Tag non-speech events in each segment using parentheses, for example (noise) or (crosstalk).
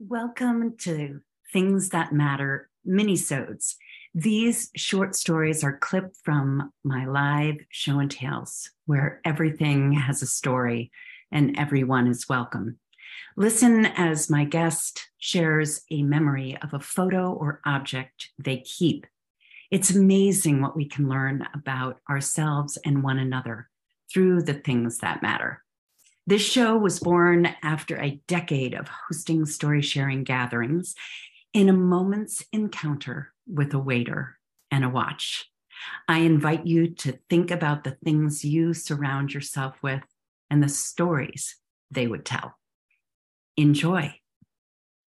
Welcome to Things That Matter minisodes. These short stories are clipped from my live show and tales, where everything has a story and everyone is welcome. Listen as my guest shares a memory of a photo or object they keep. It's amazing what we can learn about ourselves and one another through the things that matter. This show was born after a decade of hosting story sharing gatherings in a moment's encounter with a waiter and a watch. I invite you to think about the things you surround yourself with and the stories they would tell. Enjoy.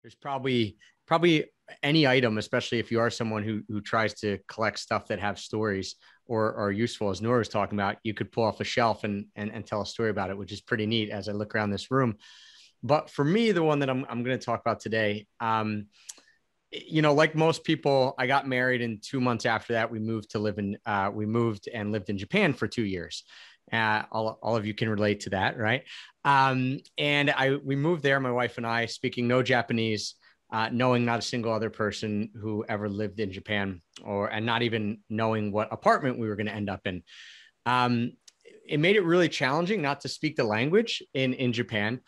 There's probably probably any item, especially if you are someone who who tries to collect stuff that have stories or are useful, as Nora was talking about, you could pull off a shelf and, and, and tell a story about it, which is pretty neat as I look around this room. But for me, the one that I'm, I'm going to talk about today, um, you know, like most people, I got married, and two months after that, we moved to live in, uh, we moved and lived in Japan for two years. Uh, all, all of you can relate to that, right? Um, and I we moved there, my wife and I, speaking no Japanese, uh, knowing not a single other person who ever lived in Japan, or and not even knowing what apartment we were going to end up in. Um, it made it really challenging not to speak the language in in Japan,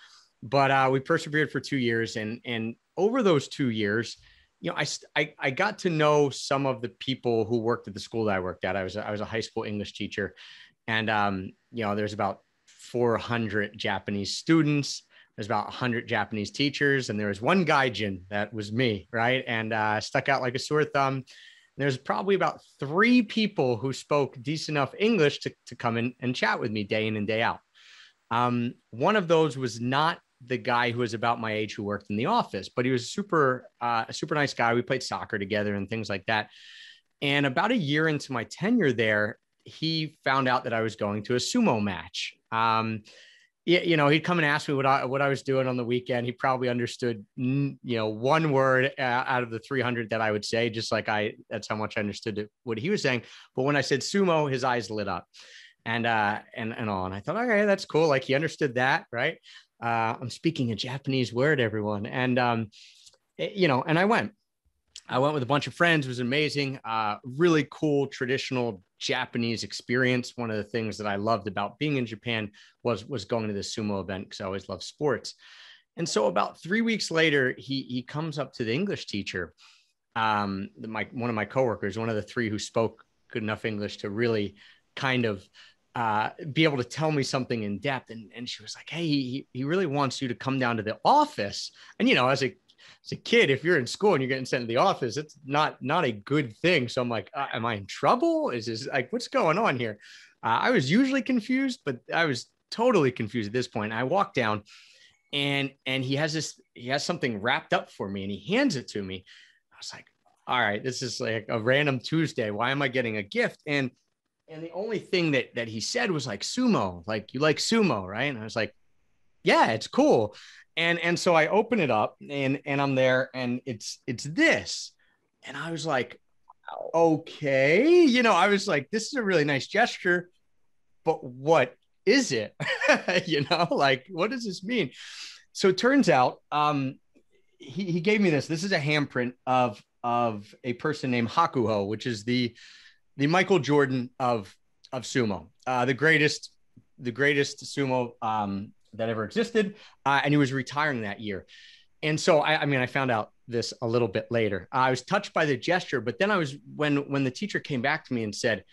but uh, we persevered for two years, and and over those two years, you know, I, I I got to know some of the people who worked at the school that I worked at. I was I was a high school English teacher, and um, you know, there's about 400 Japanese students there's about 100 Japanese teachers, and there was one gaijin that was me, right? And uh, stuck out like a sore thumb. There's probably about three people who spoke decent enough English to, to come in and chat with me day in and day out. Um, one of those was not the guy who was about my age who worked in the office, but he was super, uh, a super nice guy. We played soccer together and things like that. And about a year into my tenure there, he found out that I was going to a sumo match. Um, you know, he'd come and ask me what I what I was doing on the weekend. He probably understood, you know, one word uh, out of the 300 that I would say, just like I that's how much I understood what he was saying. But when I said sumo, his eyes lit up, and uh, and and all. And I thought, okay, that's cool. Like he understood that, right? Uh, I'm speaking a Japanese word, everyone, and um, it, eh, you know, and I went. I went with a bunch of friends. It was amazing. Uh, really cool traditional Japanese experience. One of the things that I loved about being in Japan was was going to the sumo event because I always love sports. And so about three weeks later, he he comes up to the English teacher, um, my one of my coworkers, one of the three who spoke good enough English to really kind of uh, be able to tell me something in depth. And, and she was like, Hey, he, he really wants you to come down to the office. And, you know, as a as a kid, if you're in school and you're getting sent to the office, it's not not a good thing. So I'm like, uh, am I in trouble? Is this like what's going on here? Uh, I was usually confused, but I was totally confused at this point. I walk down, and and he has this he has something wrapped up for me, and he hands it to me. I was like, all right, this is like a random Tuesday. Why am I getting a gift? And and the only thing that that he said was like sumo, like you like sumo, right? And I was like, yeah, it's cool and and so I open it up and and I'm there and it's it's this. And I was like okay you know I was like this is a really nice gesture but what is it? (laughs) You know like what does this mean? So it turns out um he, he gave me this. This is a handprint of of a person named Hakuho which is the the Michael Jordan of of sumo uh the greatest the greatest sumo um that ever existed. Uh, and he was retiring that year. And so, I, I, mean, I found out this a little bit later. I was touched by the gesture, but then I was when when the teacher came back to me and said,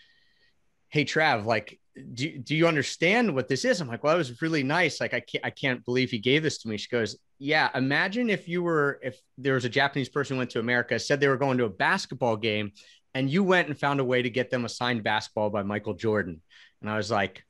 "Hey, Trav, like, do do you understand what this is?" I'm like, "Well, that was really nice. Like, I can't I can't believe he gave this to me." She goes, "Yeah, imagine if you were if there was a Japanese person went to America, said they were going to a basketball game, and you went and found a way to get them a signed basketball by Michael Jordan." And I was like,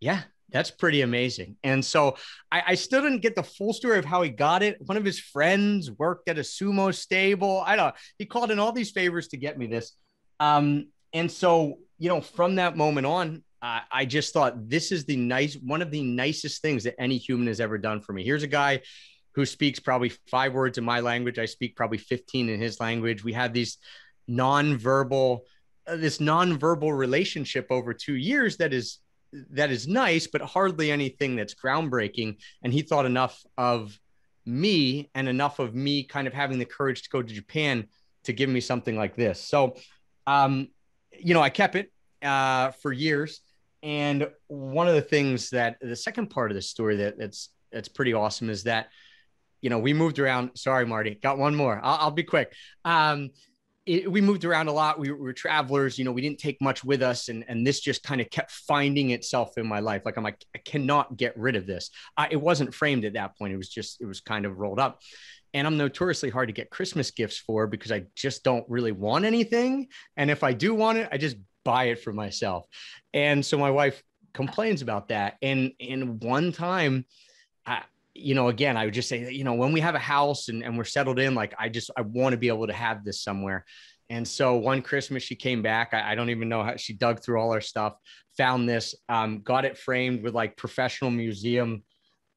"Yeah, that's pretty amazing. And so I, I, still didn't get the full story of how he got it. One of his friends worked at a sumo stable. I don't he called in all these favors to get me this. Um, and so, you know, from that moment on, I just thought this is the nice one of the nicest things that any human has ever done for me. Here's a guy who speaks probably five words in my language. I speak probably 15 in his language. We had these non-verbal, uh, this non-verbal relationship over two years that is that is nice, but hardly anything that's groundbreaking. And he thought enough of me and enough of me kind of having the courage to go to Japan to give me something like this. So, um, you know, I kept it uh, for years. And one of the things that the second part of the story that that's that's pretty awesome is that, you know, we moved around. Sorry, Marty, got one more. I'll, I'll be quick. Um, it, we moved around a lot. We, we, were travelers, you know, we didn't take much with us. And, and this just kind of kept finding itself in my life. Like, I'm like, I cannot get rid of this. I, it wasn't framed at that point. It was just, it was kind of rolled up. And I'm notoriously hard to get Christmas gifts for because I just don't really want anything. And if I do want it, I just buy it for myself. And so my wife complains about that. And, and one time, I, you know, again, I would just say you know, when we have a house and, and we're settled in, like I just, I want to be able to have this somewhere. And so one Christmas she came back. I, I don't even know how she dug through all our stuff, found this, um, got it framed with like professional museum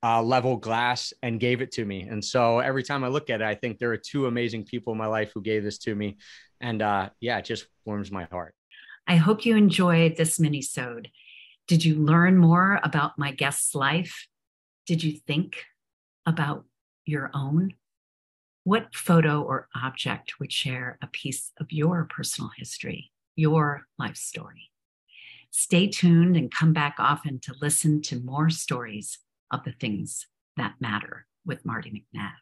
uh, level glass and gave it to me. And so every time I look at it, I think there are two amazing people in my life who gave this to me. And uh, yeah, it just warms my heart. I hope you enjoyed this mini-sode. Did you learn more about my guest's life? Did you think about your own? What photo or object would share a piece of your personal history, your life story? Stay tuned and come back often to listen to more stories of the things that matter with Marty McNabb.